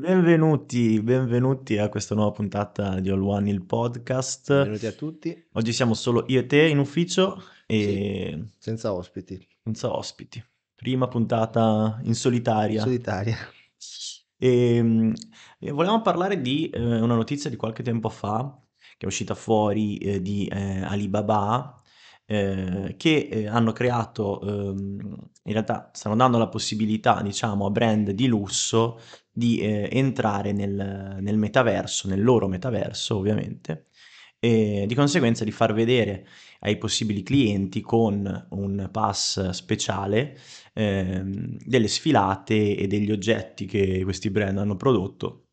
Benvenuti, benvenuti a questa nuova puntata di All One, il podcast. Benvenuti a tutti. Oggi siamo solo io e te in ufficio Sì, e senza ospiti, senza ospiti. Prima puntata in solitaria. solitaria. E, mm, e volevamo parlare di eh, una notizia di qualche tempo fa che è uscita fuori eh, di eh, Alibaba eh, che eh, hanno creato, ehm, in realtà stanno dando la possibilità, diciamo, a brand di lusso di eh, entrare nel, nel metaverso, nel loro metaverso ovviamente, e di conseguenza di far vedere ai possibili clienti con un pass speciale ehm, delle sfilate e degli oggetti che questi brand hanno prodotto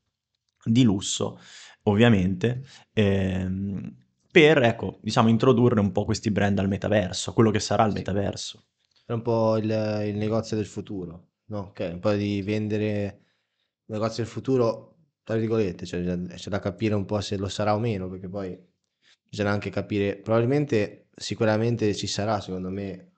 di lusso, ovviamente, ehm, per, ecco, diciamo, introdurre un po' questi brand al metaverso, quello che sarà il Sì, metaverso. è un po' il, il negozio del futuro, no? Ok, un po' di vendere il negozio del futuro, tra virgolette, cioè c'è da capire un po' se lo sarà o meno, perché poi bisogna anche capire, probabilmente, sicuramente ci sarà, secondo me,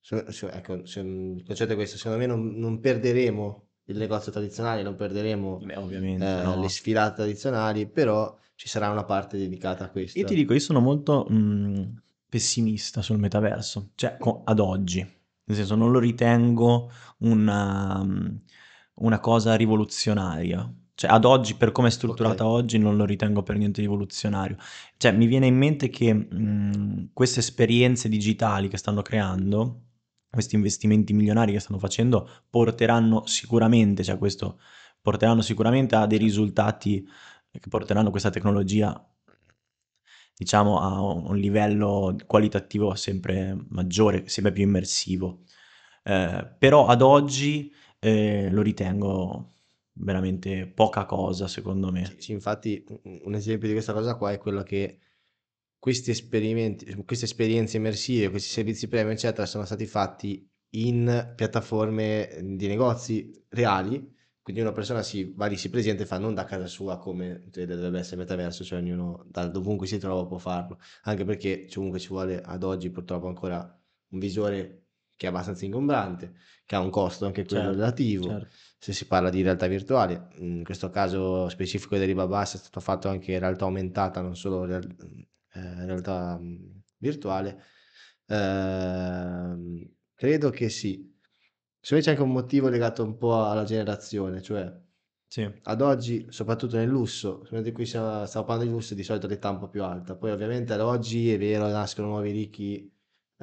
so- so- ecco, se- il concetto è questo, secondo me non, non perderemo il negozio tradizionale, non perderemo Beh, eh, no. le sfilate tradizionali, però ci sarà una parte dedicata a Io ti questo. dico, io sono molto mh, pessimista sul metaverso, cioè co- ad oggi, nel senso non lo ritengo una, mh, una cosa rivoluzionaria. Cioè ad oggi, per come è strutturata Ok, oggi, non lo ritengo per niente rivoluzionario. Cioè mi viene in mente che mh, queste esperienze digitali che stanno creando, questi investimenti milionari che stanno facendo, porteranno sicuramente, cioè questo, porteranno sicuramente a dei risultati che porteranno questa tecnologia, diciamo, a un livello qualitativo sempre maggiore, sempre più immersivo. Eh, però ad oggi eh, lo ritengo veramente poca cosa, secondo me. sì, infatti un esempio di questa cosa qua è quello che questi esperimenti, queste esperienze immersive, questi servizi premium, eccetera, sono stati fatti in piattaforme di negozi reali. Quindi una persona si va lì, si presenta e fa non da casa sua come dovrebbe essere metaverso, cioè ognuno da dovunque si trova può farlo. Anche perché comunque ci vuole ad oggi purtroppo ancora un visore che è abbastanza ingombrante, che ha un costo anche quello Certo, relativo certo. se si parla di realtà virtuale. In questo caso specifico di Alibaba è stato fatto anche realtà aumentata, non solo real- eh, realtà mh, virtuale. Ehm, credo che sì. Secondo me c'è anche un motivo legato un po' alla generazione, cioè Sì, ad oggi, soprattutto nel lusso, in cui stiamo, stiamo parlando di lusso, di solito l'età un po' più alta. Poi ovviamente ad oggi è vero, nascono nuovi ricchi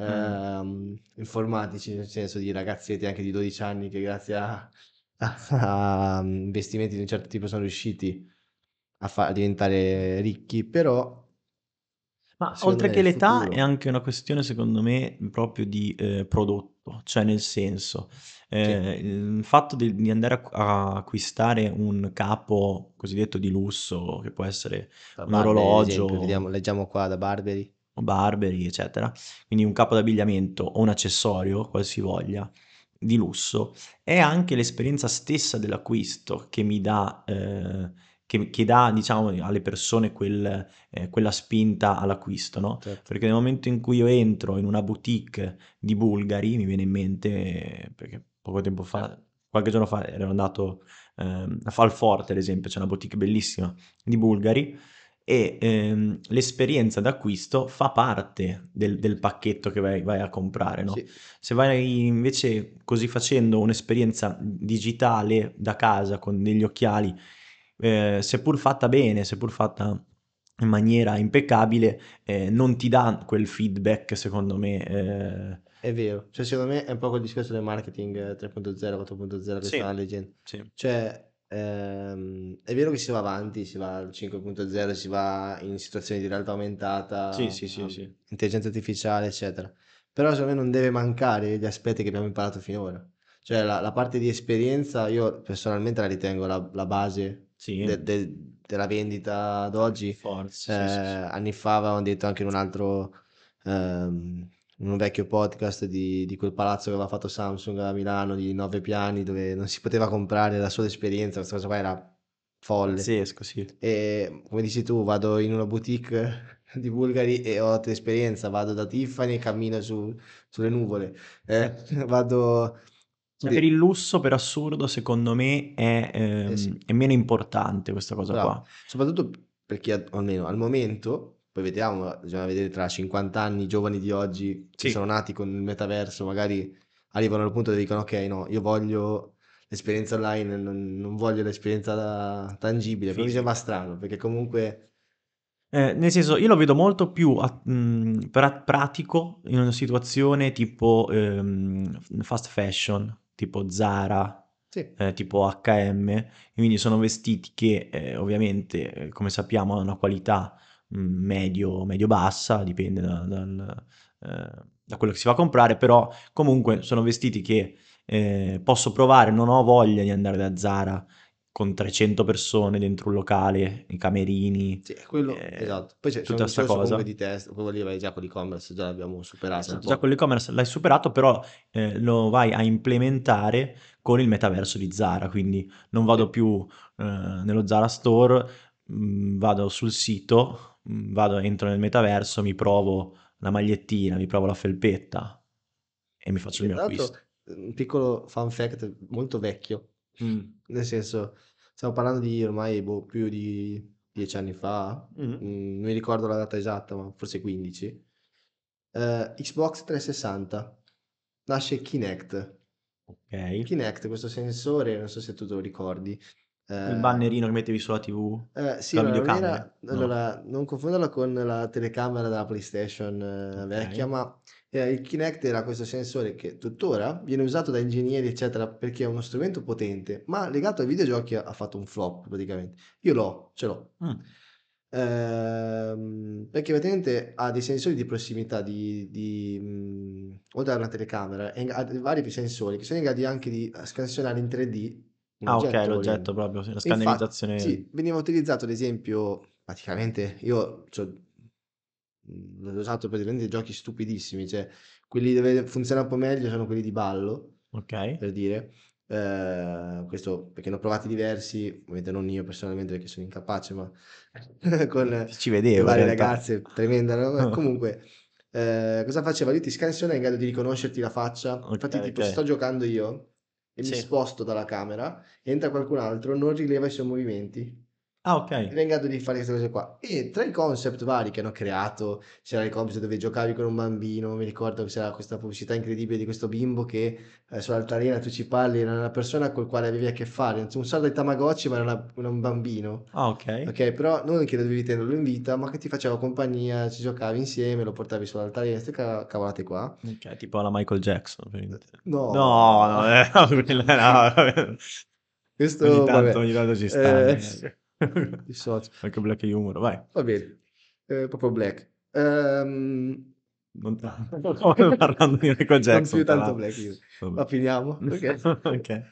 mm, ehm, informatici, nel senso di ragazzetti anche di 12 anni che grazie a, a- a investimenti di un certo tipo sono riusciti a, fa- a diventare ricchi, però Ma secondo oltre che l'età è futuro, anche una questione, secondo me, proprio di eh, prodotto, cioè nel senso, sì, eh, il fatto di, di andare a, a acquistare un capo cosiddetto di lusso, che può essere da un Barberi orologio, vediamo, leggiamo qua da Barberi, Barberi, eccetera, quindi un capo d'abbigliamento o un accessorio, qualsivoglia, di lusso, è anche l'esperienza stessa dell'acquisto che mi dà, eh, che, che dà, diciamo, alle persone quel, eh, quella spinta all'acquisto, no? certo. Perché nel momento in cui io entro in una boutique di Bulgari, mi viene in mente, eh, perché poco tempo fa, qualche giorno fa ero andato ehm, a Falforte, ad esempio, c'è una boutique bellissima di Bulgari, e ehm, l'esperienza d'acquisto fa parte del, del pacchetto che vai, vai a comprare, no? Sì, Se vai invece così facendo un'esperienza digitale da casa con degli occhiali, eh, seppur fatta bene, seppur fatta in maniera impeccabile, eh, non ti dà quel feedback, secondo me. eh. È vero, cioè secondo me è un po' quel discorso del marketing eh, 3.0, 4.0 che Sì, stanno leggendo. sì, Cioè, ehm, è vero che si va avanti, si va al 5.0, si va in situazioni di realtà sì, aumentata, sì, sì, a sì. intelligenza artificiale, eccetera. Però secondo me non deve mancare gli aspetti che abbiamo imparato finora. Cioè la, la parte di esperienza io personalmente la ritengo la, la base Sì, de- de- della vendita ad oggi. forza, Eh, sì, sì, sì. anni fa avevamo detto anche in un altro, ehm, in un vecchio podcast di, di quel palazzo che aveva fatto Samsung a Milano di nove piani dove non si poteva comprare la sola esperienza, questa cosa qua era folle. Pazzesco, sì. E come dici tu, vado in una boutique di Bulgari e ho altra esperienza, vado da Tiffany e cammino su- sulle nuvole, Eh, vado Cioè, per il lusso, per assurdo, secondo me è, Eh sì. ehm, è meno importante questa cosa Bravo. qua. Soprattutto perché almeno al momento, poi vediamo, bisogna vedere tra 50 anni i giovani di oggi che Sì. sono nati con il metaverso, magari arrivano al punto dove dicono: "Okay, no, io voglio l'esperienza online, non non voglio l'esperienza da tangibile." Però mi sembra strano, perché comunque Eh, nel senso, io lo vedo molto più a mhmm, pra pratico in una situazione tipo, ehm, fast fashion, tipo Zara, Sì. ehm, tipo H&M, quindi sono vestiti che, ehm, ovviamente, ehm, come sappiamo hanno una qualità, mhmm, medio medio-bassa, dipende da dal ehm, da quello che si va a comprare, però comunque sono vestiti che, ehm, posso provare, non ho voglia di andare da Zara con 300 persone dentro un locale, i camerini, Sì, è quello ehm, esatto. Poi c'è tutta un 'sta discorso comunque cosa. di test quello lì vai già con l'e-commerce, già l'abbiamo superato Esatto, già con l'e-commerce l'hai superato, però, ehm, lo vai a implementare con il metaverso di Zara, quindi non vado più, ehm, nello Zara store, mhmm, vado sul sito, mhmm, vado entro nel metaverso, mi provo la magliettina, mi provo la felpetta e mi faccio Che il mio acquisto. un piccolo fun fact molto vecchio, Mh. nel senso, stiamo parlando di ormai, boh, più di 10 anni fa, Mh-mh. mhmm, non mi ricordo la data esatta, ma forse 15. Ehm, Xbox 360 nasce Kinect. Okay. Kinect, questo sensore, non so se tu te lo ricordi, Il ehm bannerino che mettevi sulla TV? Ehm, sì, Con la ma non videocamera? era No. allora, non confonderla con la telecamera della PlayStation vecchia, Okay. ma, ehm, il Kinect era questo sensore che tuttora viene usato da ingegneri, eccetera, perché è uno strumento potente, ma legato ai videogiochi ha ha fatto un flop praticamente. Io l'ho, ce l'ho. Mh. Ehm, perché praticamente ha dei sensori di prossimità di di mhmm, oltre a una telecamera, in ha vari sensori che sono in grado anche di, uhm, scansionare in 3D un Ah oggetto l'oggetto volendo. proprio, la E scannerizzazione sì, veniva utilizzato ad esempio praticamente io mhmm, l'ho usato praticamente giochi stupidissimi, cioè quelli dove funziona un po' meglio sono quelli di ballo, Okay. per dire. Ehm, questo perché ne ho provati diversi, ovviamente non io personalmente perché sono incapace, ma con Ci vedevo varie ragazze, tremenda roba. Comunque, ehm, cosa faceva? Lui ti scansiona, in grado di riconoscerti la faccia. Infatti Okay, tipo se okay. sto giocando io e mi Sì. sposto dalla camera, entra qualcun altro, non rileva i suoi movimenti. Ah okay. è in grado di fare queste cose qua. E tra i concept vari che hanno creato, c'era il concept dove giocavi con un bambino, mi ricordo che c'era questa pubblicità incredibile di questo bimbo che, ehm, sull'altalena tu ci parli, era una persona col quale avevi a che fare, un sorta di Tamagotchi ma era una era un bambino. Ah okay. Okay, però non che dovevi tenerlo in vita, ma che ti faceva compagnia, ci giocavi insieme, lo portavi sull'altalena, 'ste ca cavolate qua. Okay, tipo alla Michael Jackson inte no. no, no, eh, no. Ogni Questo tanto vabbè, ogni tanto ci sta, ehm, eh. Qualche black humor, vai. Va bene, ehm, proprio black. Ehm Non tanto, parlando di Michael Non più Jackson tanto black. Vabbè. Ma finiamo? Okay. Okay.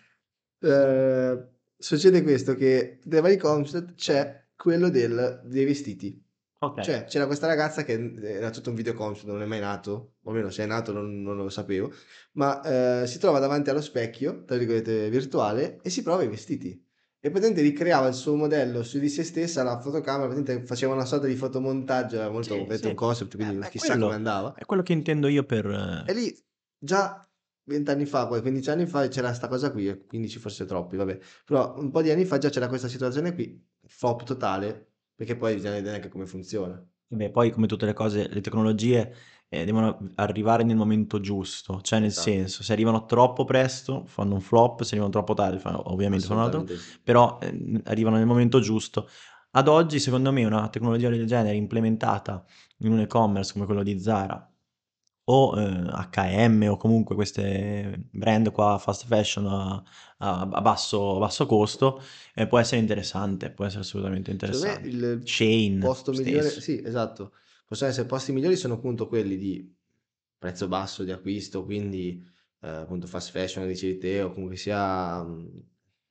Ehm, succede questo, che i vari concept c'è quello del dei vestiti. Okay. Cioè, c'era questa ragazza che, mhmm, era tutto un video concept, non è mai nato, o almeno se è nato non non lo sapevo, ma, ehm, si trova davanti allo "specchio", tra virgolette, virtuale e si prova i vestiti. E praticamente ricreava il suo modello su di se stessa, la fotocamera, praticamente faceva una sorta di fotomontaggio, era molto Sì, ovviamente un sì. concept, Eh, quindi è chissà come quello andava. è quello che intendo io per E lì già 20 anni fa, poi 15 anni fa c'era 'sta cosa qui, e 15 forse troppi, vabbè. Però un po' di anni fa già c'era questa situazione qui, flop totale, perché poi bisogna vedere anche come funziona. Beh, poi come tutte le cose, le tecnologie, ehm, devono arrivare nel momento giusto, cioè nel Esatto. senso, se arrivano troppo presto fanno un flop, se arrivano troppo tardi fanno ovviamente fanno un altro, però, ehm, arrivano nel momento giusto. Ad oggi secondo me una tecnologia del genere implementata in un e-commerce come quello di Zara o, ehm, H&M o comunque queste brand qua fast fashion a a a basso a basso costo, ehm, può essere interessante, può essere assolutamente interessante. il Shein posto migliore sì, esatto. Possono essere posti migliori sono appunto quelli di prezzo basso di acquisto, quindi, ehm, appunto fast fashion dicevi te, o comunque sia, mhmm,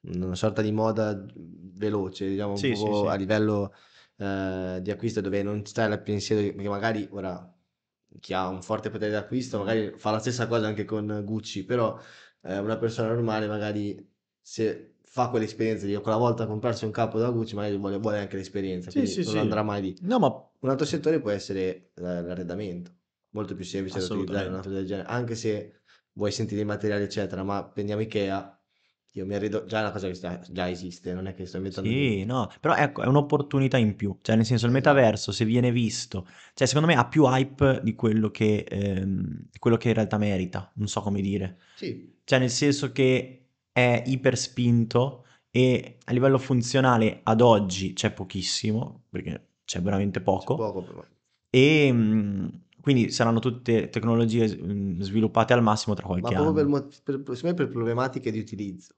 una sorta di moda, veloce, diciamo un Sì, sì, po' a sì. livello, ehm, di acquisto dove non stai al pensiero perché magari ora chi ha un forte potere d'acquisto magari fa la stessa cosa anche con Gucci, però, ehm, una persona normale magari se fa quell'esperienza di quella volta comprarsi un capo da Gucci, magari vuole vuole anche l'esperienza, Sì, quindi sì, non sì. andrà mai lì. No, ma Un altro settore può essere, l'arredamento, molto più semplice da utilizzare una cosa del genere, anche se vuoi sentire i materiali, eccetera, ma prendiamo Ikea, io mi arredo, già è una cosa che sta- già esiste, non è che sto inventando. Sì, no, però ecco, è un'opportunità in più, cioè nel senso il Esatto. metaverso se viene visto, cioè secondo me ha più hype di quello che, ehm, quello che in realtà merita, non so come dire, Sì, cioè nel senso che è iper spinto e a livello funzionale ad oggi c'è pochissimo, perché c'è veramente c'è poco, poco però. e mm, quindi saranno tutte tecnologie mm, sviluppate al massimo tra Ma qualche proprio per, anno. mo- per- secondo me per problematiche di utilizzo.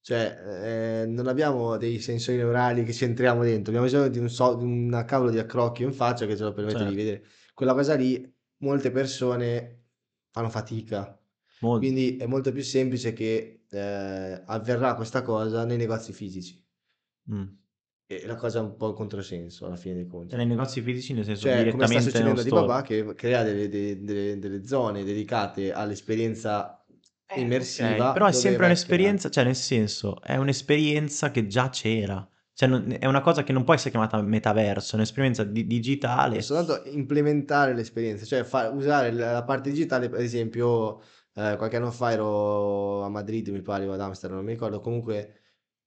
Cioè, eh, non abbiamo dei sensori neurali che ci entriamo dentro, abbiamo bisogno di, un so- di una cavolo di accrocchio in faccia che ce lo permette di Certo, vedere. Quella cosa lì, molte persone fanno fatica. molto. Quindi è molto più semplice che eh, avverrà questa cosa nei negozi fisici. Mm. E la cosa è un po' un controsenso alla fine dei Cioè conti. nei negozi fisici nel senso Cioè, come sta direttamente succedendo store. Alibaba, che crea delle, delle- delle- delle zone dedicate all'esperienza Eh, immersiva però è sempre un'esperienza, cioè nel senso, è un'esperienza che già c'era. Cioè non- è una cosa che non può essere chiamata metaverso, è un'esperienza di- creare. digitale. È soltanto implementare l'esperienza, cioè fa- usare la parte digitale, ad esempio, eh, qualche anno fa ero a Madrid, mi pare, o ad Amsterdam, non mi ricordo, comunque,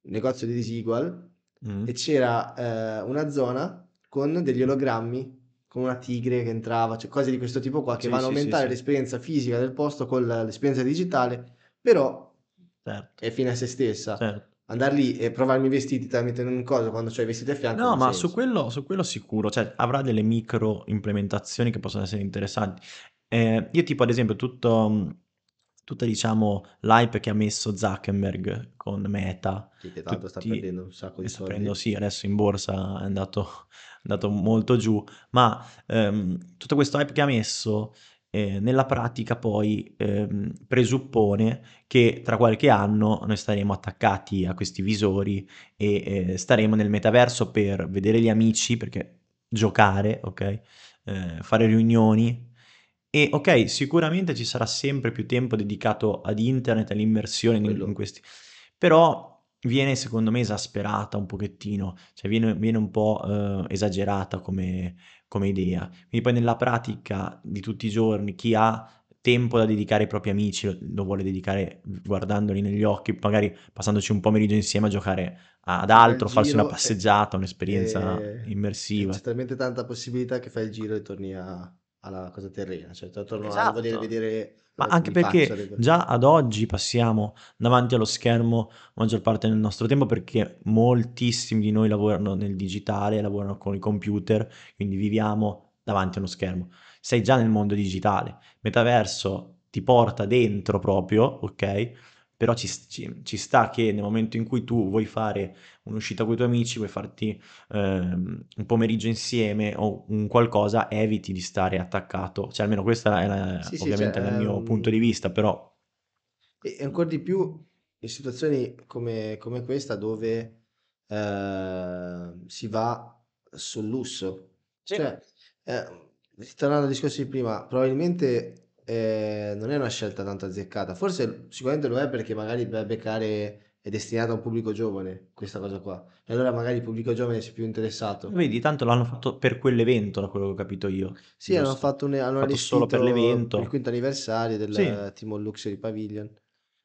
un negozio di Desigual, Mm. e c'era eh, una zona con degli ologrammi, con una tigre che entrava, cioè cose di questo tipo qua che Sì, vanno a sì, aumentare sì. l'esperienza fisica del posto con l'esperienza digitale, però Certo, è fine a se stessa. certo. Andare lì e provarmi i vestiti tramite un coso quando c'hai i vestiti a fianco No, ma su quello, su quello sicuro, cioè avrà delle micro implementazioni che possono essere interessanti. Eh, io tipo ad esempio tutto, tutta diciamo l'hype che ha messo Zuckerberg con Meta, Sì, che tanto sta tutti, perdendo un sacco di sta soldi. prendendo, sì, adesso in borsa è andato, è andato molto giù, ma ehm, tutto questo hype che ha messo eh, nella pratica poi ehm, presuppone che tra qualche anno noi staremo attaccati a questi visori e eh, staremo nel metaverso per vedere gli amici, perché giocare, ok? Eh, fare riunioni. E ok, sicuramente ci sarà sempre più tempo dedicato ad internet, all'immersione in, in questi... Però viene secondo me esasperata un pochettino, cioè viene, viene un po' eh, esagerata come, come idea. Quindi poi nella pratica di tutti i giorni chi ha tempo da dedicare ai propri amici lo, lo vuole dedicare guardandoli negli occhi, magari passandoci un pomeriggio insieme a giocare ad altro, farsi una giro e, passeggiata, un'esperienza e- e immersiva. c'è talmente tanta possibilità che fai il giro e torni a- alla cosa terrena, cioè torno a voler Esatto. vedere Ma anche perché già ad oggi passiamo davanti allo schermo la maggior parte del nostro tempo perché moltissimi di noi lavorano nel digitale, lavorano con i computer, quindi viviamo davanti a uno schermo. Sei già nel mondo digitale. Metaverso ti porta dentro proprio, ok? Però ci, ci- ci sta che nel momento in cui tu vuoi fare un'uscita con i tuoi amici, vuoi farti ehm, un pomeriggio insieme o un qualcosa, eviti di stare attaccato. Cioè, almeno questo è la- Sì, sì, ovviamente cioè, dal mio ehm, punto di vista, però E e ancora di più in situazioni come, come questa dove eh, si va sul lusso. Sì. Cioè, eh, tornando al discorso di prima, probabilmente eh, non è una scelta tanto azzeccata. Forse sicuramente lo è perché magari per beccare è destinata a un pubblico giovane questa cosa qua. E allora magari il pubblico giovane si è più interessato. vedi, tanto l'hanno fatto per quell'evento, da quello che ho capito io. Sì, hanno fatto un, hanno Fatto solo per per il l'evento. quinto anniversario del Sì, Timon Luxury Pavilion.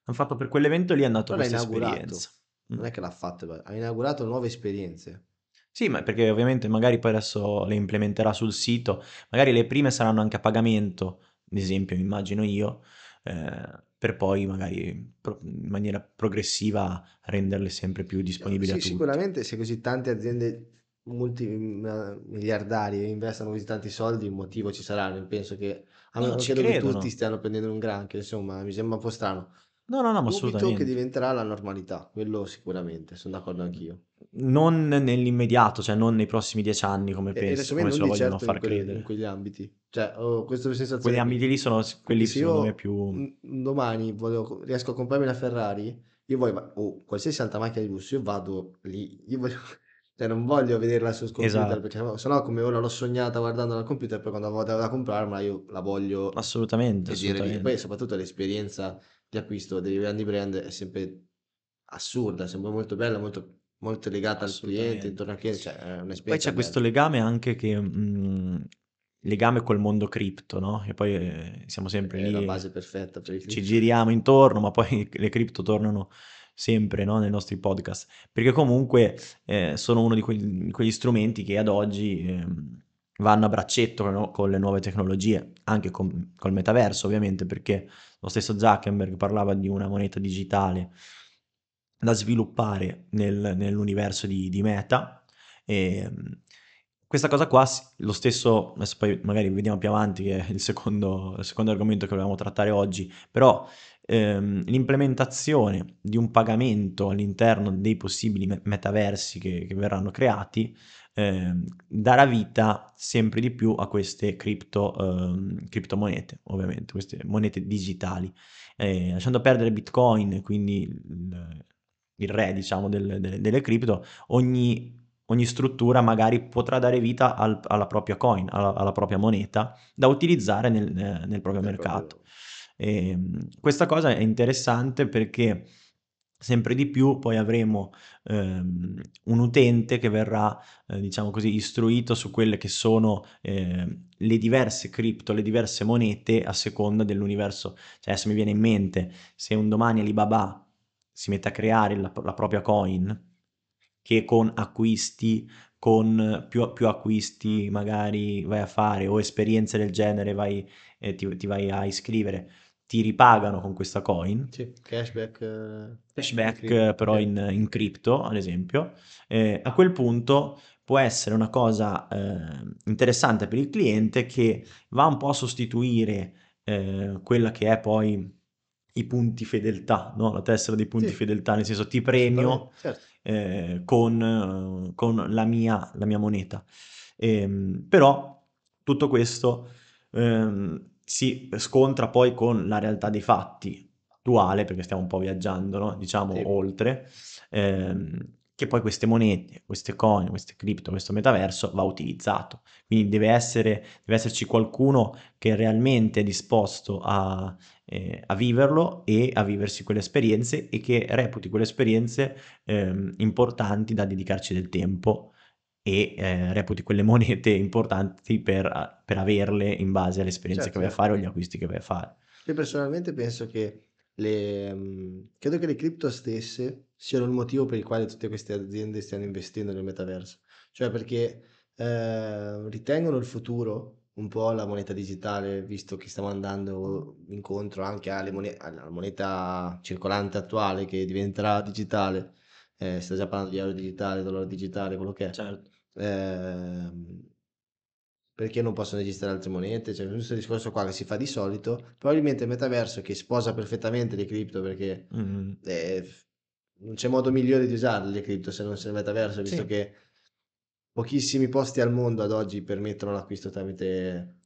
hanno fatto per quell'evento lì, è andato l'ha questa esperienza. Non è che l'ha fatto, ha inaugurato nuove esperienze. Sì, ma perché ovviamente magari poi adesso le implementerà sul sito, magari le prime saranno anche a pagamento, ad esempio, immagino io, eh, per poi magari pro- in maniera progressiva renderle sempre più disponibili a Sì, tutti. sicuramente se così tante aziende multimiliardarie investono così tanti soldi, un motivo ci sarà. Non penso che, a No, meno che tutti no. stiano prendendo un granché, insomma, mi sembra un po' strano. No, no, no, ma Dubito che assolutamente. diventerà la normalità, quello sicuramente, sono d'accordo anch'io. Non nell'immediato, cioè non nei prossimi dieci anni come, E, pens- adesso me come ce lo vogliono certo in, far in credere. quegli ambiti. Cioè, ho questa sensazione Quegli ambiti lì sono quelli se secondo me più... domani voglio- riesco a comprarmi una Ferrari, io voglio, o qualsiasi altra macchina di lusso, io vado lì, io voglio, cioè non voglio vederla sul computer, Esatto, perché sennò come ora l'ho sognata guardandola al computer, poi quando vado da comprarmela io la voglio assolutamente, vedere lì. E poi assolutamente. soprattutto l'esperienza di acquisto dei grandi brand è sempre assurda, sempre molto bella, molto, molto legata al cliente, intorno al cliente, cioè è Poi un'esperienza c'è questo legame anche che mm, legame col mondo cripto, no? E poi eh, siamo sempre È lì, la base perfetta per ci giriamo intorno, ma poi le cripto tornano sempre no, nei nostri podcast, perché comunque eh, sono uno di quegli, quegli, strumenti che ad oggi eh, vanno a braccetto no, con le nuove tecnologie, anche con, col metaverso ovviamente, perché lo stesso Zuckerberg parlava di una moneta digitale da sviluppare nel, nell'universo di, di Meta. E, ehm, questa cosa qua, lo stesso, adesso poi magari vediamo più avanti che è il secondo, il secondo argomento che volevamo trattare oggi, però ehm, l'implementazione di un pagamento all'interno dei possibili metaversi che, che verranno creati eh, darà vita sempre di più a queste cripto, eh, criptomonete, ovviamente, queste monete digitali. Eh, lasciando perdere Bitcoin, quindi il, il re, diciamo, del, delle, delle cripto, ogni ogni struttura magari potrà dare vita al, alla propria coin, alla, alla, propria moneta da utilizzare nel, nel proprio mercato. E, ehm, questa cosa è interessante perché sempre di più poi avremo ehm, un utente che verrà, eh, diciamo così, istruito su quelle che sono eh, le diverse cripto, le diverse monete a seconda dell'universo. Cioè adesso mi viene in mente se un domani Alibaba si mette a creare la, la propria coin, che con acquisti, con più, più, acquisti magari vai a fare o esperienze del genere vai, eh, ti, ti vai a iscrivere ti ripagano con questa coin. Sì, cashback. Eh, cashback in però in, in cripto, ad esempio. Eh, a quel punto può essere una cosa eh, interessante per il cliente che va un po' a sostituire eh, quella che è poi i punti fedeltà, no? la tessera dei punti sì. fedeltà, nel senso ti premio certo. Eh, con, con la, mia, la, mia, moneta. Ehm, però tutto questo ehm, si scontra poi con la realtà dei fatti attuale, perché stiamo un po' viaggiando, no? diciamo, sì. oltre, ehm, che poi queste monete, queste coin, queste cripto, questo metaverso va utilizzato. Quindi deve, essere, deve esserci qualcuno che realmente è disposto a, eh, a viverlo e a viversi quelle esperienze e che reputi quelle esperienze ehm, importanti da dedicarci del tempo e eh, reputi quelle monete importanti per, per, averle in base alle esperienze certo, che vai a fare o agli acquisti che vai a fare. Io personalmente penso che le, um, credo che le cripto stesse siano il motivo per il quale tutte queste aziende stiano investendo nel metaverso, cioè perché eh, ritengono il futuro un po' la moneta digitale, visto che stiamo andando incontro anche alle monete, alla moneta circolante attuale che diventerà digitale, eh, sta già parlando di euro digitale, dollaro digitale, quello che è. Certo eh, perché non possono esistere altre monete? C'è cioè, questo discorso qua che si fa di solito. Probabilmente il metaverso che sposa perfettamente le cripto perché mm-hmm. eh, non c'è modo migliore di usarle le cripto se non sia il metaverso, visto sì. che pochissimi posti al mondo ad oggi permettono l'acquisto tramite,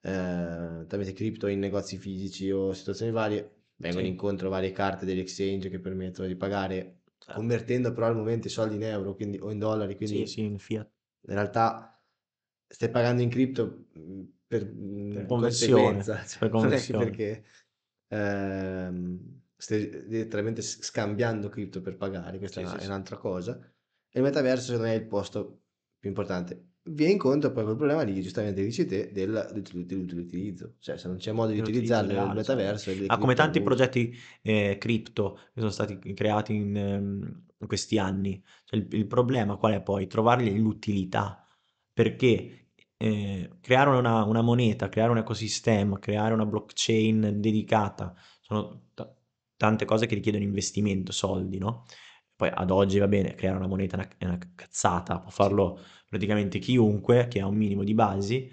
eh, tramite cripto in negozi fisici o situazioni varie. Vengono sì. incontro varie carte degli exchange che permettono di pagare Certo. convertendo però al momento i soldi in euro quindi, o in dollari, quindi sì, sì, in fiat. In realtà stai pagando in cripto per, per conseguenza, cioè, per è che perché ehm, stai direttamente scambiando cripto per pagare, questa sì, è, sì, un'altra cosa. E il metaverso secondo me è il posto più importante. Viene incontro poi quel problema lì che giustamente dici te dell'utilizzo, cioè se non c'è modo di utilizzarlo nel metaverso. Ah, come tanti progetti eh, cripto che sono stati creati in, um, in questi anni, cioè, il, il, problema qual è poi? Trovargli l'utilità, perché eh, creare una, una, moneta, creare un ecosistema, creare una blockchain dedicata, sono t- tante cose che richiedono investimento, soldi, no? Poi ad oggi va bene, creare una moneta è una, una cazzata, può farlo praticamente chiunque che ha un minimo di basi,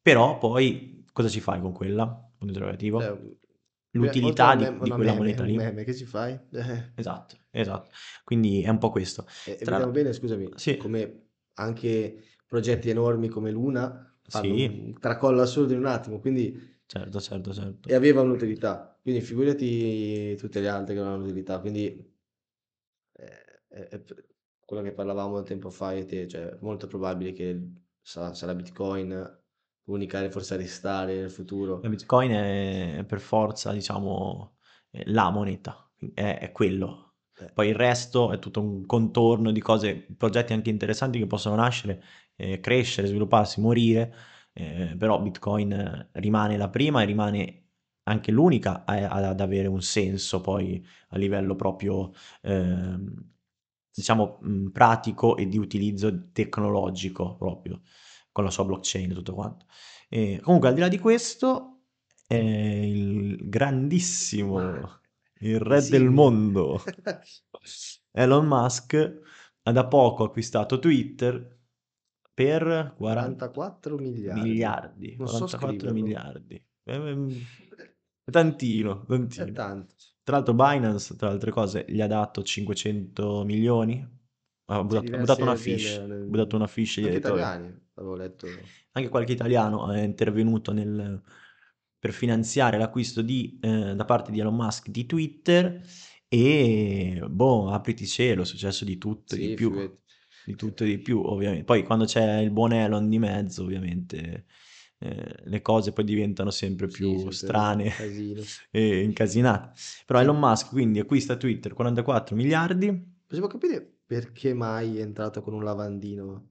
però poi cosa ci fai con quella? Punto interrogativo. Eh, L'utilità di, di, quella meme, moneta lì. Meme, che ci fai? esatto, esatto. Quindi è un po' questo. E, Tra... vediamo bene, scusami, sì. come anche progetti enormi come Luna fanno sì. un tracollo assurdo in un attimo, quindi... Certo, certo, certo. E aveva un'utilità, quindi figurati tutte le altre che non hanno utilità, quindi è, è quello che parlavamo tempo fa e te, cioè è molto probabile che sarà, sarà Bitcoin l'unica forse a restare nel futuro. La Bitcoin è per forza, diciamo, la moneta, è, è quello. Eh. Poi il resto è tutto un contorno di cose, progetti anche interessanti che possono nascere, eh, crescere, svilupparsi, morire, eh, però Bitcoin rimane la prima e rimane anche l'unica ad avere un senso poi a livello proprio, diciamo, pratico e di utilizzo tecnologico proprio, con la sua blockchain e tutto quanto. E comunque al di là di questo, è il grandissimo, il re del mondo, Elon Musk, ha da poco acquistato Twitter per 44 miliardi. miliardi, Non so 44 scriverlo. miliardi. Ehm, Tantino, È tantino. tanto. Tra l'altro Binance, tra le altre cose, gli ha dato 500 milioni. Ha buttato, buttato una fish, ha buttato una fish Anche italiani, avevo letto. Anche qualche italiano è intervenuto nel- per finanziare l'acquisto di, eh, da parte di Elon Musk di Twitter e boh, apriti cielo, è successo di tutto e di Sì, più, figurati. di tutto e di più, ovviamente. Poi quando c'è il buon Elon di mezzo, ovviamente eh, le cose poi diventano sempre Sì, più sempre strane e incasinate. Però Sì. Elon Musk quindi acquista Twitter 44 miliardi. Possiamo capire perché mai è entrato con un lavandino?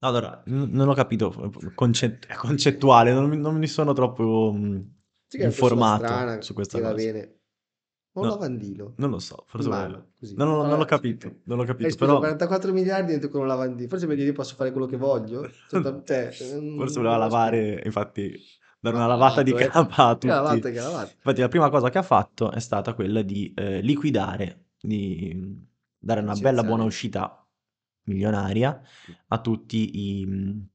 Allora, n- non ho capito, concet- è concettuale, non, mi- non mi sono troppo mh, Sì persona informato strana, su questa va cosa. bene. Un No, lavandino? non lo so, forse mano, così. Non, l'ho- non l'ho capito, non l'ho capito, speso però 44 miliardi dentro con un lavandino. Forse perché io posso fare quello che voglio. Cioè, te, mm, forse voleva lavare, infatti, dare una lavata di eh. capa a tutti. che lavato. Infatti la prima cosa che ha fatto è stata quella di eh, liquidare, di mh, dare una bella buona uscita milionaria a tutti i, mh,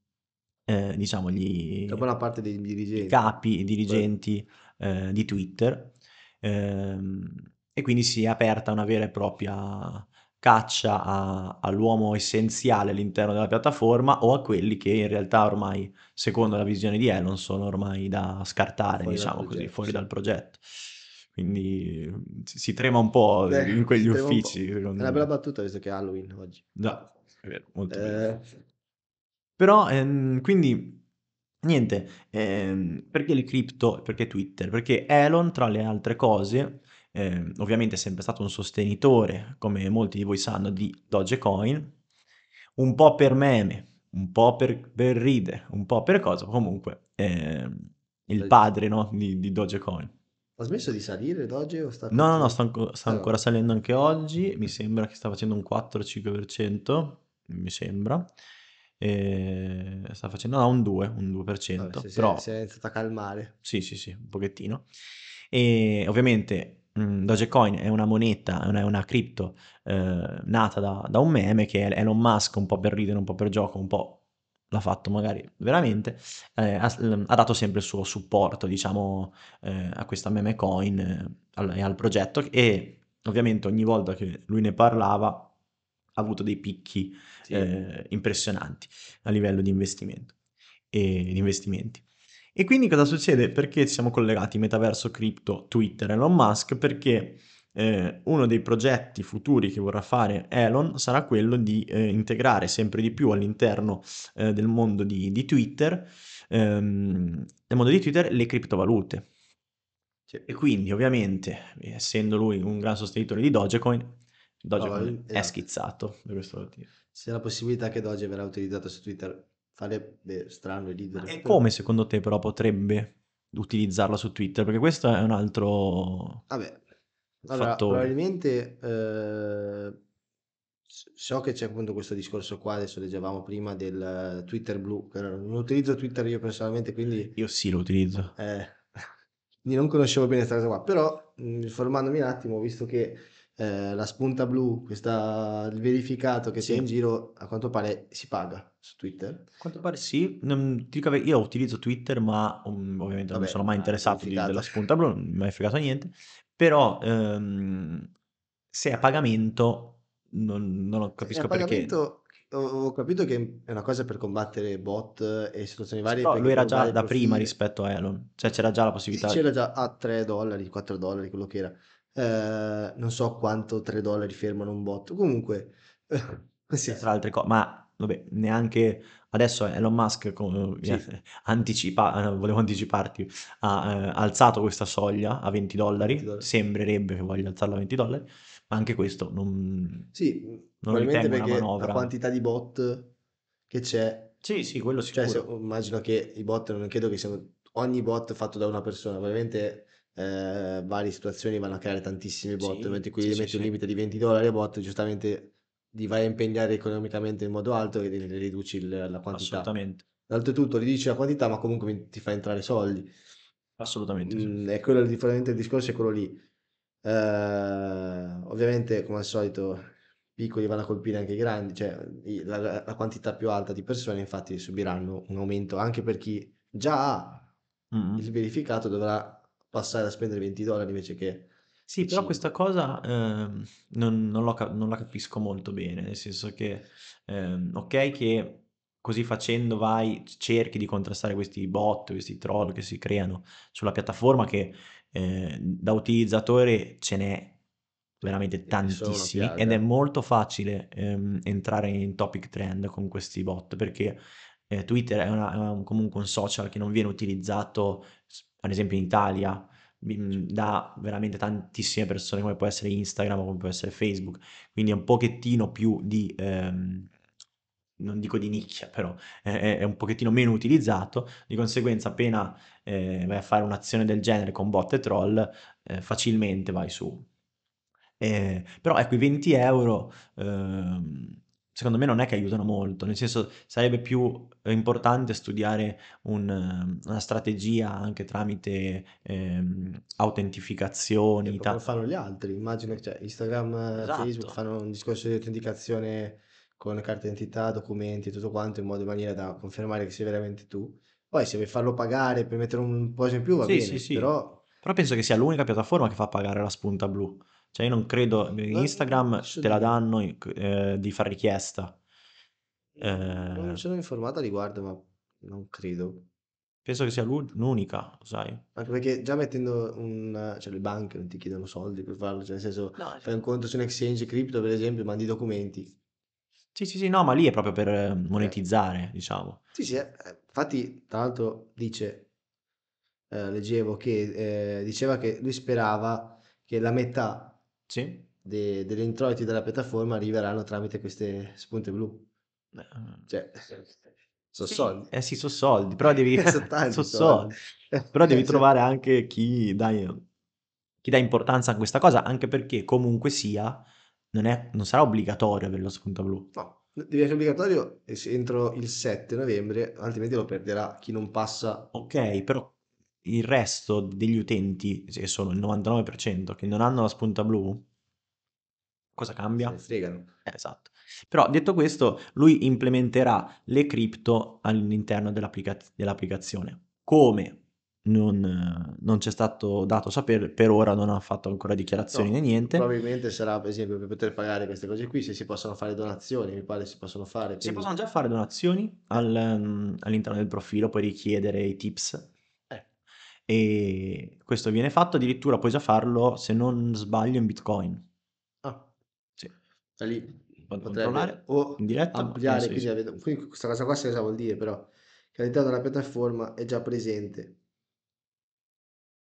eh, diciamo, gli, Cioè, buona parte dei i dirigenti. capi, i dirigenti eh, di Twitter ehm, e quindi si è aperta una vera e propria caccia a- all'uomo essenziale all'interno della piattaforma o a quelli che in realtà ormai, secondo la visione di Elon, sono ormai da scartare, Fuori dal diciamo così, progetto, fuori sì. dal progetto. Quindi si, trema un po' Eh, in quegli trema un uffici, È una bella battuta visto che è Halloween oggi. Già, è vero, molto. Eh, Però, ehm, quindi, niente, ehm, perché le cripto? Perché Twitter? Perché Elon, tra le altre cose, ehm, ovviamente è sempre stato un sostenitore, come molti di voi sanno, di Dogecoin, un po' per meme, un po' per, per ridere, un po' per cosa, comunque, ehm, il padre, no, di, di Dogecoin. ha smesso di salire Doge o sta No, no, no, sta, anco- sta Ah, ancora salendo anche oggi, mi sembra che sta facendo un 4-5%, mi sembra, e sta facendo no, un 2, un 2%, Vabbè, se, però se è iniziato a calmare. sì, sì, sì, un pochettino. E ovviamente mh, Dogecoin è una moneta, è una, è una cripto eh, nata da, da un meme che Elon Musk, un po' per ridere, un po' per gioco, un po' l'ha fatto magari veramente, eh, ha, ha dato sempre il suo supporto, diciamo, eh, a questa meme coin eh, al- e al progetto e ovviamente ogni volta che lui ne parlava avuto dei picchi Sì. eh, impressionanti a livello di investimento e di investimenti. E quindi cosa succede? Perché ci siamo collegati metaverso, cripto, Twitter, Elon Musk? Perché eh, uno dei progetti futuri che vorrà fare Elon sarà quello di eh, integrare sempre di più all'interno eh, del mondo di, di Twitter, ehm, mondo di Twitter, le criptovalute. Sì. E quindi, ovviamente, essendo lui un gran sostenitore di Dogecoin, Dogecoin lui- è esatto. schizzato. Se la possibilità che Doge verrà utilizzato su Twitter farebbe strano e ridere. E come secondo te però potrebbe utilizzarla su Twitter? Perché questo è un altro Vabbè, allora, fattore. probabilmente eh, so che c'è appunto questo discorso qua, adesso leggevamo prima del Twitter blu, non utilizzo Twitter io personalmente, quindi Io sì lo utilizzo. eh, quindi non conoscevo bene questa cosa qua, però mh, informandomi un attimo, visto che eh, la spunta blu, questa, il verificato che c'è Sì. in giro, a quanto pare si paga su Twitter. A quanto pare sì, non- io utilizzo Twitter ma um, ovviamente non Vabbè, sono mai ah, interessato di- della spunta blu, non mi è fregato niente, però ehm, se è a pagamento non, non capisco perché. ho, capito che è una cosa per combattere bot e situazioni Sì, varie. però lui era già da prima profili- rispetto a Elon, cioè c'era già la Sì, possibilità... c'era già a 3 dollari, 4 dollari, quello che era. Eh, non so quanto 3 dollari fermano un bot. Comunque, sì, tra altre cose, ma vabbè, neanche adesso Elon Musk co- Sì. eh, anticipa, eh, volevo anticiparti, ha eh, alzato questa soglia a 20 dollari, 20 dollari. sembrerebbe che voglia alzarla a 20 dollari, ma anche questo non... Sì, Non probabilmente ritengo una perché manovra. la quantità di bot che c'è Sì, sì, quello Cioè, se- sicuro. immagino che i bot non credo che siano ogni bot fatto da una persona, ovviamente eh, varie situazioni vanno a creare tantissimi bot, Sì, in cui sì, metti un limite di 20 dollari a bot, giustamente li vai a impegnare economicamente in modo alto e riduci il- la quantità. assolutamente, Oltretutto riduci la quantità, ma comunque ti fa entrare soldi. assolutamente sì. Mm, è quello differente il discorso è quello lì. Eh, ovviamente, come al solito, piccoli vanno a colpire anche i grandi, cioè la, la quantità più alta di persone, infatti, subiranno un aumento anche per chi già ha Mm-mm. il verificato, dovrà passare a spendere 20 dollari invece che Sì, però questa 5. cosa ehm, non, non ca- non la capisco molto bene, nel senso che, ehm, ok, che così facendo vai, cerchi di contrastare questi bot, questi troll che si creano sulla piattaforma, che eh, da utilizzatore ce n'è veramente tantissimi ed è molto facile ehm, entrare in topic trend con questi bot perché eh, Twitter è, una- è un- comunque un social che non viene utilizzato, ad esempio in Italia mhmm, da veramente tantissime persone, come può essere Instagram o come può essere Facebook, quindi è un pochettino più di, ehm, non dico di nicchia, però è- è un pochettino meno utilizzato, di conseguenza appena eh, vai a fare un'azione del genere con bot e troll, eh, facilmente vai su. Eh, però ecco, i 20 euro ehm, secondo me non è che aiutano molto, nel senso sarebbe più eh, importante studiare un, ehm, una strategia anche tramite ehm, autentificazioni. come ta- fanno gli altri. Immagino che cioè, Instagram, eh, Facebook Esatto. fanno un discorso di autenticazione con carte d'identità, documenti e tutto quanto in modo in maniera da confermare che sei veramente tu. Poi se vuoi farlo pagare per mettere un po' in più va Sì, sì, bene, sì. però Però penso che sia l'unica piattaforma che fa pagare la spunta blu. Cioè io non credo, non Instagram te la danno eh, di far richiesta. Non mi Eh, sono informato a riguardo, ma non credo. penso che sia l'u- l'unica, sai? Anche perché già mettendo un... cioè le banche non ti chiedono soldi per farlo, cioè nel senso No, fai un conto su un exchange cripto per esempio, mandi i documenti. Sì, sì, sì, no, ma lì è proprio per eh, Eh, monetizzare, diciamo. Sì, sì, eh, eh, infatti tra l'altro dice eh, leggevo che eh, diceva che lui sperava che la metà Sì? de- degli introiti della piattaforma arriveranno tramite queste spunte blu. Cioè, sono Sì, soldi. eh sì, so soldi, però devi... Sono so soldi. Però devi Cioè, trovare anche chi dà, chi dà importanza a questa cosa, anche perché comunque sia, non, è- non sarà obbligatorio avere lo spunta blu. no, deve essere obbligatorio entro il 7 novembre, altrimenti lo perderà chi non passa. Ok, però il resto degli utenti, che sono il 99%, che non hanno la spunta blu, cosa Se cambia? fregano. Eh, esatto. Però detto questo, lui implementerà le cripto all'interno dell'applica- dell'applicazione. Come non, non c'è stato dato sapere, per ora non ha fatto ancora dichiarazioni né No, niente. probabilmente sarà per esempio per poter pagare queste cose qui, se si possono fare donazioni, mi pare si possono fare, Si possono quindi già fare donazioni al, all'interno del profilo, puoi richiedere i tips e questo viene fatto, addirittura puoi già farlo, se non sbaglio, in Bitcoin. ah, Sì, da lì controllare in o diretta, ma ampliare, quindi, avete- quindi questa cosa qua cosa vuol dire però? Che all'interno della piattaforma è già presente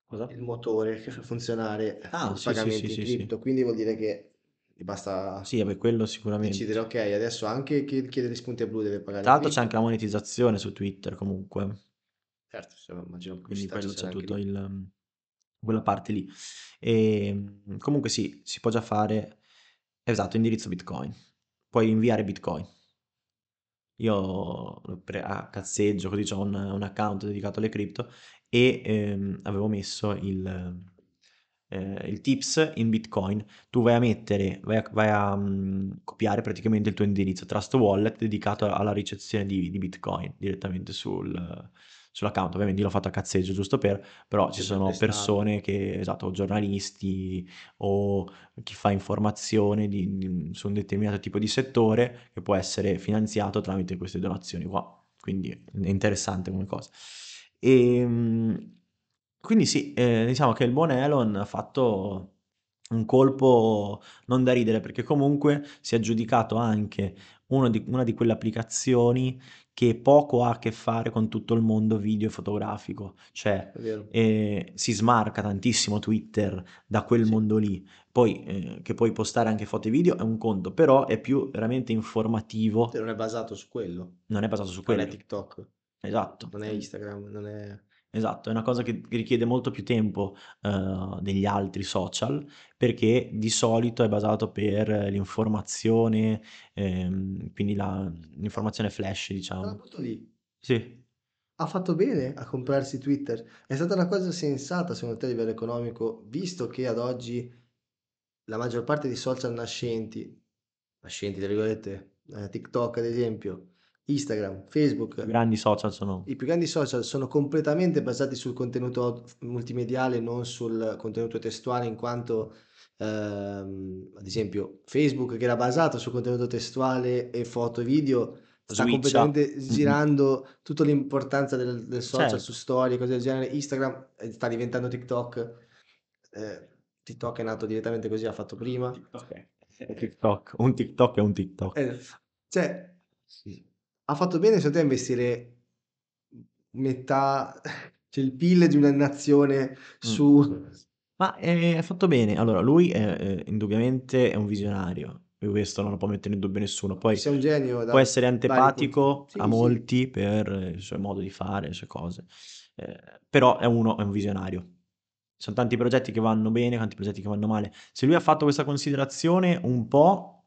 Cosa? il motore che fa funzionare Ah, sì, pagamenti in sì, sì. cripto, quindi vuol dire che basta Sì, vabbè, quello decidere, sicuramente. ok, adesso anche chi chiede gli spunti blu deve pagare Tra in l'altro c'è anche la monetizzazione su Twitter comunque, Certo, immagino quindi pubblicità ci quello c'è tutto lì. il, quella parte lì. E, comunque sì, si può già fare, esatto, indirizzo Bitcoin. Puoi inviare Bitcoin. Io a cazzeggio, così ho un, un account dedicato alle cripto e ehm, avevo messo il, eh, il tips in Bitcoin. Tu vai a mettere, vai a, vai a, mm, copiare praticamente il tuo indirizzo Trust Wallet dedicato alla ricezione di, di Bitcoin direttamente sul, sull'account. Ovviamente l'ho fatto a cazzeggio giusto per, però ci sono persone che, esatto, giornalisti o chi fa informazione di- di- su un determinato tipo di settore che può essere finanziato tramite queste donazioni qua. Quindi è interessante come cosa. E, mh, quindi sì, eh, diciamo che il buon Elon ha fatto un colpo non da ridere perché comunque si è aggiudicato anche uno di- una di quelle applicazioni che poco ha a che fare con tutto il mondo video e fotografico. Cioè, eh, si smarca tantissimo Twitter da quel Sì. mondo lì. Poi, eh, che puoi postare anche foto e video è un conto, però è più veramente informativo, Cioè, non è basato su quello. non è basato su Non quello. è TikTok, Esatto. non è Instagram, non è... Esatto, è una cosa che richiede molto più tempo eh, degli altri social perché di solito è basato per l'informazione, ehm, quindi la- l'informazione flash, diciamo. Sì, Ha fatto bene a comprarsi Twitter. È stata una cosa sensata, secondo te, a livello economico, visto che ad oggi la maggior parte dei social nascenti, nascenti, tra virgolette, eh, TikTok ad esempio, Instagram, i Facebook, grandi social sono... i più grandi social sono completamente basati sul contenuto multimediale, non sul contenuto testuale, in quanto, ehm, ad esempio, Facebook, che era basato sul contenuto testuale e foto e video, sta Switcha. completamente girando tutta l'importanza del, del social Certo. su storie, cose del genere. Instagram eh, sta diventando TikTok. Eh, TikTok è nato direttamente così, ha fatto prima. Un TikTok, un TikTok è un TikTok. Eh, cioè, ha fatto bene secondo te a investire metà, cioè il PIL di una nazione su... Ma eh, è fatto bene. Allora, lui è, eh, indubbiamente è un visionario, e questo non lo può mettere in dubbio nessuno. Poi Sei un genio da può essere antipatico sì, a sì. molti per il suo modo di fare, le sue cose, Eh, però è uno, è un visionario. Ci sono tanti progetti che vanno bene, tanti progetti che vanno male. Se lui ha fatto questa considerazione un po',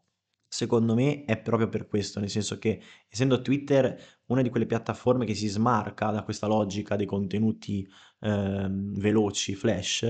secondo me è proprio per questo, nel senso che essendo Twitter una di quelle piattaforme che si smarca da questa logica dei contenuti ehm, veloci, flash,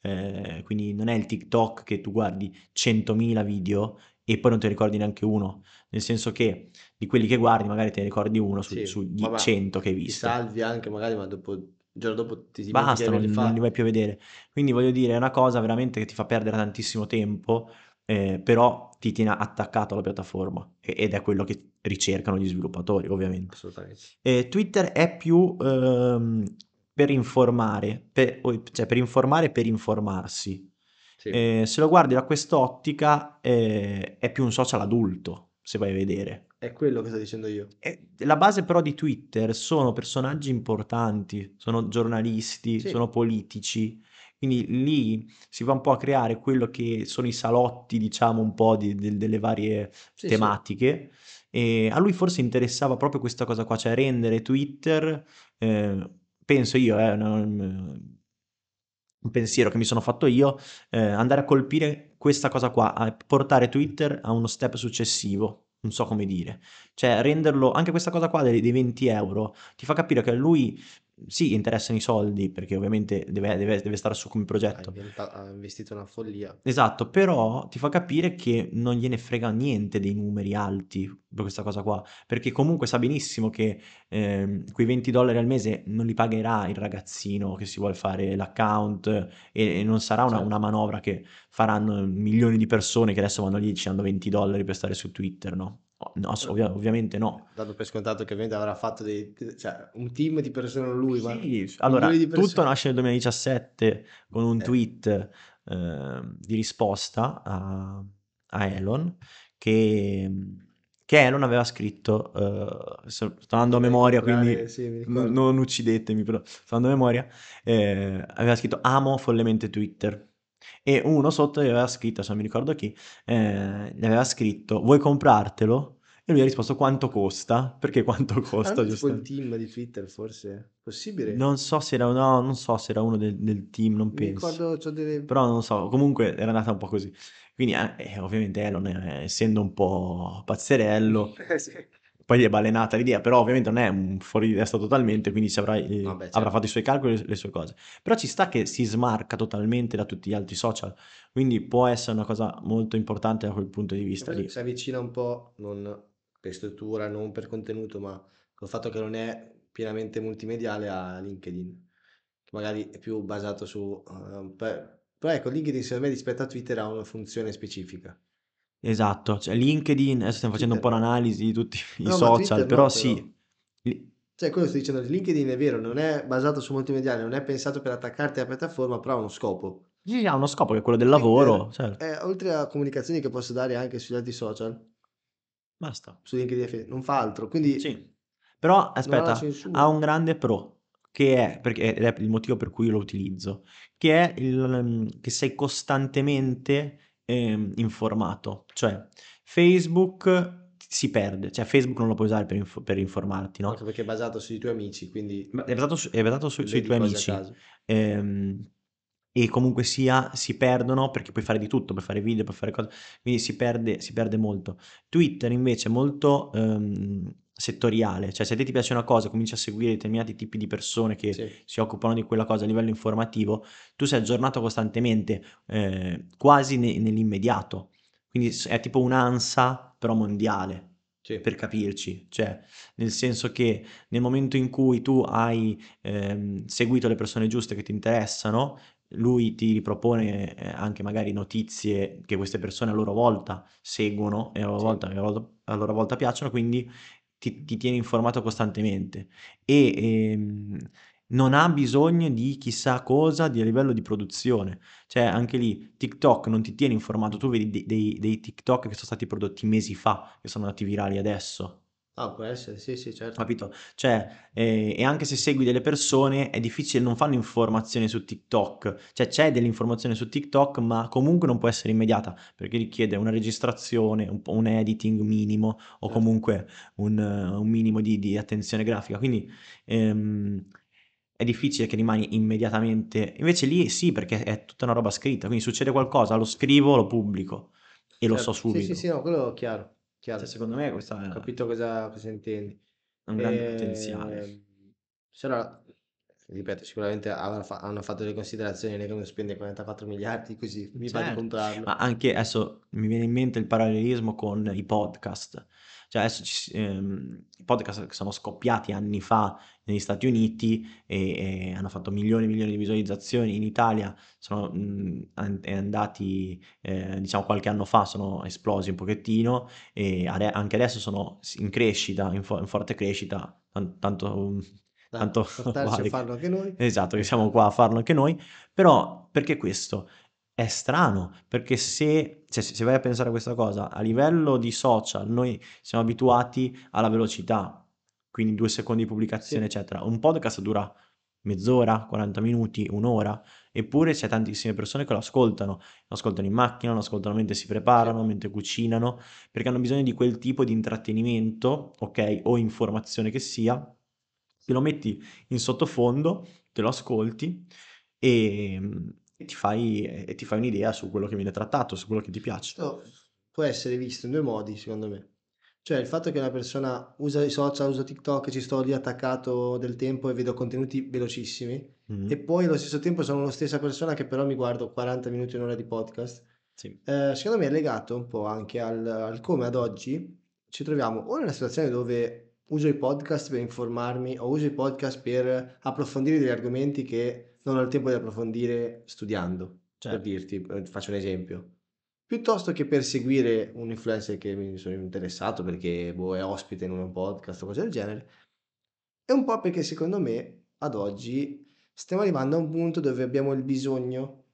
eh, quindi non è il TikTok che tu guardi 100.000 video e poi non te ne ricordi neanche uno, nel senso che di quelli che guardi magari te ne ricordi uno su, Sì, sugli vabbè, 100 che hai Ti visto. salvi anche magari, ma dopo, il giorno dopo ti dimentichi Basta, non, non li vai più a vedere. Quindi voglio dire, è una cosa veramente che ti fa perdere tantissimo tempo, eh, però ti tiene attaccato alla piattaforma ed è quello che ricercano gli sviluppatori, ovviamente. Assolutamente. Eh, Twitter è più ehm, per informare, per, cioè per informare e per informarsi. Sì. Eh, se lo guardi da quest'ottica, eh, è più un social adulto, se vai a vedere. È quello che sto dicendo io. E la base però di Twitter sono personaggi importanti, sono giornalisti, Sì. sono politici, quindi lì si va un po' a creare quello che sono i salotti, diciamo, un po' di- del- delle varie Sì, sì. tematiche. E a lui forse interessava proprio questa cosa qua, cioè rendere Twitter, eh, penso io, è un pensiero che mi sono fatto io, eh, andare a colpire questa cosa qua, a portare Twitter a uno step successivo, non so come dire, cioè renderlo, anche questa cosa qua dei, dei 20 euro, ti fa capire che a lui sì interessano i soldi, perché ovviamente deve, deve, deve stare su come progetto, ha investito una follia. Esatto, però ti fa capire che non gliene frega niente dei numeri alti per questa cosa qua, perché comunque sa benissimo che ehm, quei 20 dollari al mese non li pagherà il ragazzino che si vuole fare l'account e, e non sarà una, Certo. una manovra che faranno milioni di persone che adesso vanno lì e ci danno 20 dollari per stare su Twitter, no? No, ass- ovvia- ovviamente no. Dato per scontato che ovviamente avrà fatto dei... cioè, un team di persone, lui, ma... Sì, allora, milioni di tutto nasce nel 2017 con un Eh. tweet ehm, di risposta a, a Elon che, che Elon aveva scritto, eh, sto andando a memoria, quindi sì, non uccidetemi, però sto andando a memoria, eh, aveva scritto amo follemente Twitter. E uno sotto gli aveva scritto, se non mi ricordo chi, eh, gli aveva scritto vuoi comprartelo? E lui ha risposto quanto costa? Perché quanto costa? Hanno tipo il team di Twitter, forse? Possibile? Non so se era, no, non so se era uno del, del team, non Mi penso. ricordo, delle... Però non so, comunque era andata un po' così. Quindi eh, eh, ovviamente Elon, eh, essendo un po' pazzerello, Eh, sì. Poi gli è balenata l'idea, però ovviamente non è un fuori di testa totalmente, quindi ci avrà, eh, Vabbè, certo. avrà fatto i suoi calcoli e le sue cose. Però ci sta che si smarca totalmente da tutti gli altri social, quindi può essere una cosa molto importante da quel punto di vista lì. Si avvicina un po', non per struttura, non per contenuto, ma col fatto che non è pienamente multimediale a LinkedIn, che magari è più basato su... eh, per- Però ecco, LinkedIn secondo me rispetto a Twitter ha una funzione specifica. Esatto, cioè LinkedIn, adesso stiamo facendo un po' Twitter l'analisi di tutti i No, social, Twitter no, però però. sì. Cioè, quello sto dicendo, LinkedIn è vero, non è basato su multimediale, non è pensato per attaccarti alla piattaforma, però ha uno scopo. Sì, ha uno scopo che è quello del Twitter, lavoro, certo. eh, oltre a comunicazioni che posso dare anche sugli altri social, Basta. su LinkedIn non fa altro. Quindi Sì. Però aspetta, ha un grande pro, che è perché ed è il motivo per cui lo utilizzo, che è il mhmm, che sei costantemente, ehm, informato. Cioè Facebook si perde, cioè Facebook non lo puoi usare per inf per informarti, no? Anche perché è basato sui tuoi amici, quindi è basato su è basato su sui tuoi amici. Ehm, e comunque sia si perdono perché puoi fare di tutto, puoi fare video, puoi fare cose quindi si perde si perde molto. Twitter invece è molto, ehm, settoriale, cioè se a te ti piace una cosa, cominci a seguire determinati tipi di persone che Sì. si occupano di quella cosa a livello informativo, tu sei aggiornato costantemente, ehm, quasi ne nell'immediato. Quindi è tipo un'ANSA però mondiale, Sì. per capirci. Cioè, nel senso che nel momento in cui tu hai, ehm, seguito le persone giuste che ti interessano, lui ti ripropone, ehm, anche magari notizie che queste persone a loro volta seguono e a loro Sì. volta a loro a loro volta piacciono, quindi ti ti tiene informato costantemente. E, ehm, non ha bisogno di chissà cosa di a livello di produzione. Cioè anche lì TikTok non ti tiene informato, tu vedi de dei dei TikTok che sono stati prodotti mesi fa, che sono andati virali adesso. Ah, può essere, sì, sì, certo. Capito? Cioè, ehm, e anche se segui delle persone è difficile, non fanno informazione su TikTok. Cioè c'è dell'informazione su TikTok, ma comunque non può essere immediata, perché richiede una registrazione, un un editing minimo o Certo. comunque un un minimo di di attenzione grafica. Quindi, ehm, è difficile che rimani immediatamente invece lì sì, perché è tutta una roba scritta, quindi succede qualcosa, lo scrivo, lo pubblico e lo so Certo. Sì, sì, subito. sì, no, quello chiaro, Cioè chiaro. secondo me questa Ho capito cosa cosa intendi. un grande potenziale. Ehm, se no ripeto, sicuramente fa hanno fatto delle considerazioni, non che uno spende 44 miliardi così mi va di Certo, comprarlo. ma anche adesso mi viene in mente il parallelismo con i podcast. Cioè adesso ci ehm, i podcast che sono scoppiati anni fa negli Stati Uniti e e hanno fatto milioni e milioni di visualizzazioni, in Italia sono, mhmm, an è andati, ehm, diciamo qualche anno fa sono esplosi un pochettino e ade anche adesso sono in crescita, in fo in forte crescita, tan tanto tanto a vale che farlo anche noi. esatto, che siamo qua a farlo anche noi. Però perché questo? È strano, perché se cioè se vai a pensare a questa cosa, a livello di social noi siamo abituati alla velocità, quindi 2 secondi di pubblicazione, Sì. eccetera. Un podcast dura mezz'ora, 40 minuti, 1 ora, eppure c'è tantissime persone che lo ascoltano. Lo ascoltano in macchina, lo ascoltano mentre si Sì. preparano, mentre cucinano, perché hanno bisogno di quel tipo di intrattenimento, okay, o informazione che sia, che lo metti in sottofondo, te lo ascolti, ehm, e ti fai e ti fai un'idea su quello che viene trattato, su quello che ti piace. Questo può essere visto in 2 modi secondo me. Cioè il fatto che una persona usa i social, usa TikTok, ci sto lì attaccato del tempo e vedo contenuti velocissimi e Mh-mh. poi allo stesso tempo sono la stessa persona che però mi guardo 40 minuti, 1 ora di podcast. Sì. Ehm, secondo me è legato un po' anche al al come ad oggi ci troviamo o in una situazione dove uso i podcast per informarmi o uso i podcast per approfondire degli argomenti che non ho il tempo di approfondire studiando, per Certo. dirti, ehm, faccio un esempio. Piuttosto che per seguire un influencer che mi sono interessato perché, boh, è ospite in un podcast o cose del genere, è un po' perché secondo me ad oggi stiamo arrivando a un punto dove abbiamo il bisogno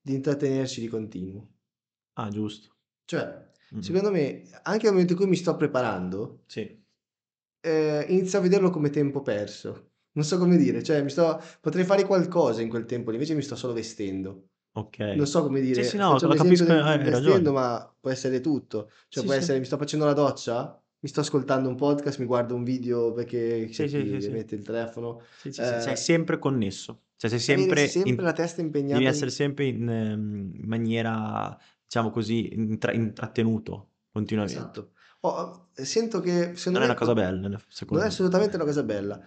di intrattenerci di continuo. Ah, giusto. Cioè, Mh-mh. secondo me, anche nel momento in cui mi sto preparando Sì. ehm, inizio a vederlo come tempo perso. Non so come dire, cioè mi sto potrei fare qualcosa in quel tempo invece mi sto solo vestendo. Okay. Non so come Sì, dire, sì, no, faccio lo capisco, del hai del ragione. vestendo, ma può essere tutto. Cioè Sì, può sì. essere mi sto facendo la doccia, mi sto ascoltando un podcast, mi guardo un video perché Sì, sì, sì, sì. mette il telefono. Sì, sì, sì, sei Ehm sempre connesso. Cioè sei sempre sempre in la testa impegnata devi essere sempre in in maniera, diciamo così, intra intrattenuto continuamente. Esatto. Ho sento che Non è una cosa co bella, secondo non è me. assolutamente una cosa bella.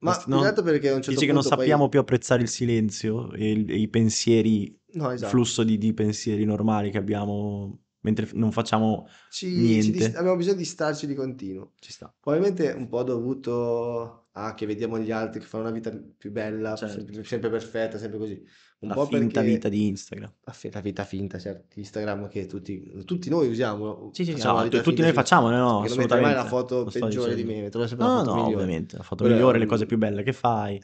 Ma non altro perché a un certo dici che non punto poi sappiamo più apprezzare il silenzio e il e i pensieri, No, il esatto. flusso di di pensieri normali che abbiamo mentre non facciamo Ci ci dis niente. abbiamo bisogno di starci di continuo. Ci sta. Probabilmente un po' dovuto a che vediamo gli altri che fanno una vita più bella, Certo. sempre sempre perfetta, sempre così. Un La po' finta vita di Instagram. la vita finta, certo, Instagram che tutti tutti noi usiamo, Sì, sì, no, tutti finta noi facciamo, no, no, metterai mai la assolutamente. foto peggiore di me, No, foto no, migliore. ovviamente, la foto è migliore, le cose più belle che fai, eh,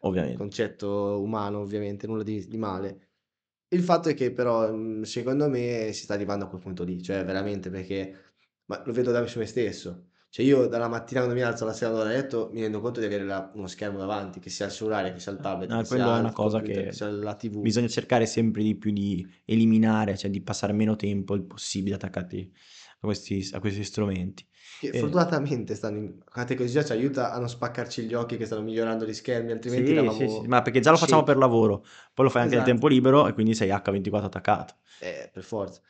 ovviamente. concetto umano ovviamente, nulla di di male. Il fatto è che però, mhmm, secondo me si sta arrivando a quel punto lì, cioè veramente perché ma lo vedo da me su me stesso. Cioè io dalla mattina quando mi alzo alla sera vado a letto mi rendo conto di avere la- uno schermo davanti, che sia il cellulare, che sia il tablet, No, che sia è una cosa computer, che che sia la TV. bisogna cercare sempre di più di eliminare, cioè di passare meno tempo il possibile attaccati a questi, a questi strumenti. Che Eh, fortunatamente stanno in... la tecnologia ci aiuta a non spaccarci gli occhi che stanno migliorando gli schermi, altrimenti sì, sì, eravamo sì, ma perché già lo facciamo per lavoro, poi lo fai anche nel Esatto. tempo libero e quindi sei H24 attaccato. Eh, per forza.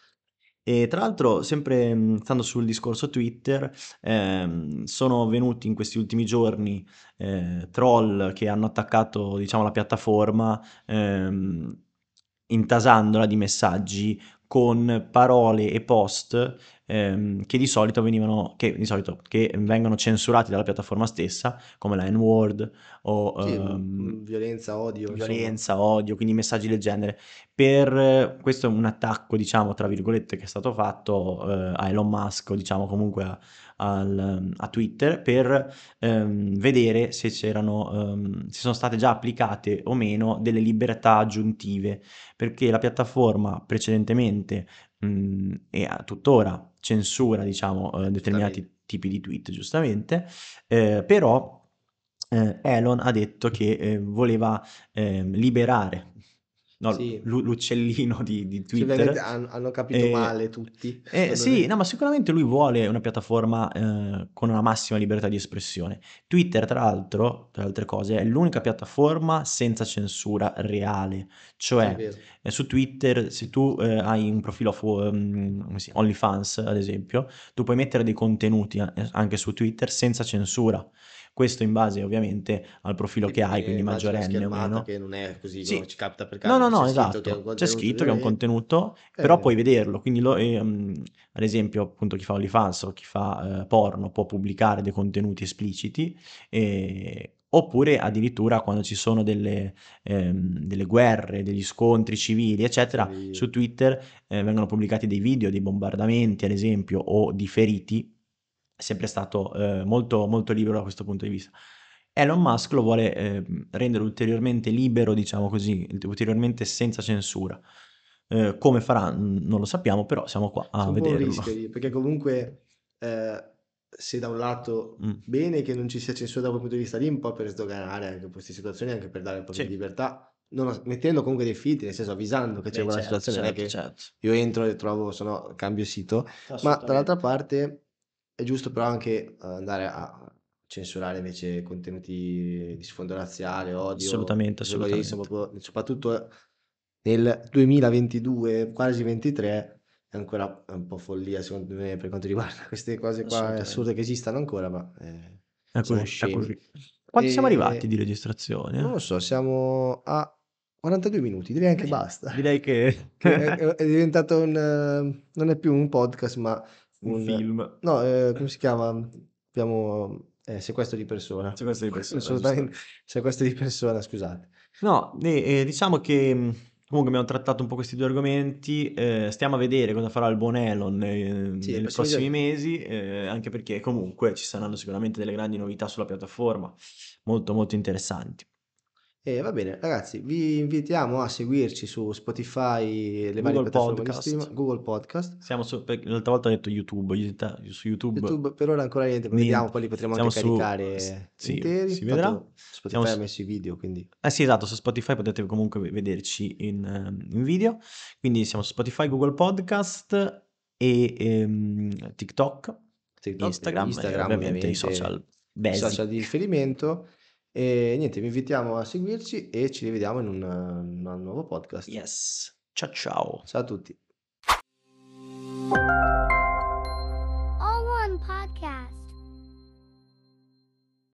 E tra l'altro, sempre mh, stando sul discorso Twitter, ehm, sono venuti in questi ultimi giorni eh, troll che hanno attaccato, diciamo, la piattaforma, ehm, intasandola di messaggi con parole e post ehm, che di solito venivano, che di solito che vengono censurati dalla piattaforma stessa, come la N-word o Sì, ehm, violenza, odio, insomma. violenza, odio, quindi messaggi del genere. Per questo è un attacco, diciamo, tra virgolette, che è stato fatto eh, a Elon Musk, diciamo comunque a, al- a Twitter, per ehm, vedere se c'erano, ehm, se sono state già applicate o meno delle libertà aggiuntive, perché la piattaforma precedentemente mh, e a- tuttora censura, diciamo, eh, determinati tipi di tweet, giustamente, eh, però eh, Elon ha detto che eh, voleva ehm, liberare no, Sì. l'u- l'uccellino di, di Twitter. hanno, hanno capito Eh, male tutti, eh, sì, no, ma sicuramente lui vuole una piattaforma eh, con una massima libertà di espressione. Twitter, tra l'altro, tra altre cose, è l'unica piattaforma senza censura reale. Cioè, eh, su Twitter, se tu eh, hai un profilo fu- come si- OnlyFans, ad esempio, tu puoi mettere dei contenuti eh, anche su Twitter senza censura. Questo in base ovviamente al profilo che hai, quindi maggiorenne o meno. che non è così Sì. ci capita per No, caso, no, no, c'è scritto che è un esatto. C'è contenuto scritto che è un contenuto, però Eh, puoi vederlo. Quindi, lo- ehm, ad esempio, appunto, chi fa OnlyFans o chi fa eh, porno può pubblicare dei contenuti espliciti, eh, oppure addirittura quando ci sono delle, ehm, delle guerre, degli scontri civili, eccetera, su Twitter eh, vengono pubblicati dei video dei bombardamenti, ad esempio, o di feriti. Sempre stato eh, molto, molto libero da questo punto di vista. Elon Musk lo vuole eh, rendere ulteriormente libero, diciamo così, ulteriormente senza censura. Eh, come farà non lo sappiamo, però siamo qua C'è a un vederlo. rischio perché comunque eh, se da un lato Mm. bene che non ci sia censura da quel punto di vista lì, un po' per sdoganare anche queste situazioni, anche per dare un po' Sì. di libertà, non- mettendo comunque dei filtri, nel senso avvisando che c'è Beh, quella certo, situazione, non è certo, che certo. io entro e trovo, se no cambio sito, ma dall'altra parte è giusto però anche eh, andare a censurare invece contenuti di sfondo razziale, odio, Assolutamente, assolutamente. proprio- soprattutto nel 2022, quasi 23, è ancora un po' follia secondo me per quanto riguarda queste cose qua Assolutamente. assurde che esistano ancora, ma eh, È siamo così, è così. Quanto siamo arrivati E di registrazione? non lo so, siamo a 42 minuti, direi anche Beh, basta. direi che Che è, è- è diventato un... eh, non è più un podcast, ma un un... film. No, eh, come si chiama? Abbiamo... eh, sequestro di persona. C'è questo di persona, Assolutamente, sequestro di persona, scusate. No, e- e diciamo che mh, comunque abbiamo trattato un po' questi due argomenti, eh, stiamo a vedere cosa farà il buon Elon eh, Sì, nei nei prossimi mesi, eh, anche perché comunque ci saranno sicuramente delle grandi novità sulla piattaforma, molto molto interessanti. E va bene, ragazzi, vi invitiamo a seguirci su Spotify, le varie Google di Podcast, Google Podcast, siamo su, l'altra volta ho detto YouTube, su YouTube YouTube per ora ancora niente, poi vediamo, niente, poi li potremo siamo anche su, caricare sì, interi, si vedrà, siamo Spotify ha su, messo i video, quindi... Eh sì, esatto, su Spotify potete comunque vederci in, ehm, in video, quindi siamo su Spotify, Google Podcast e ehm, TikTok, TikTok, Instagram, Instagram e ovviamente i social i social di riferimento. E niente, vi invitiamo a seguirci e ci rivediamo in un, un nuovo podcast. Yes, ciao ciao. Ciao a tutti. All One Podcast.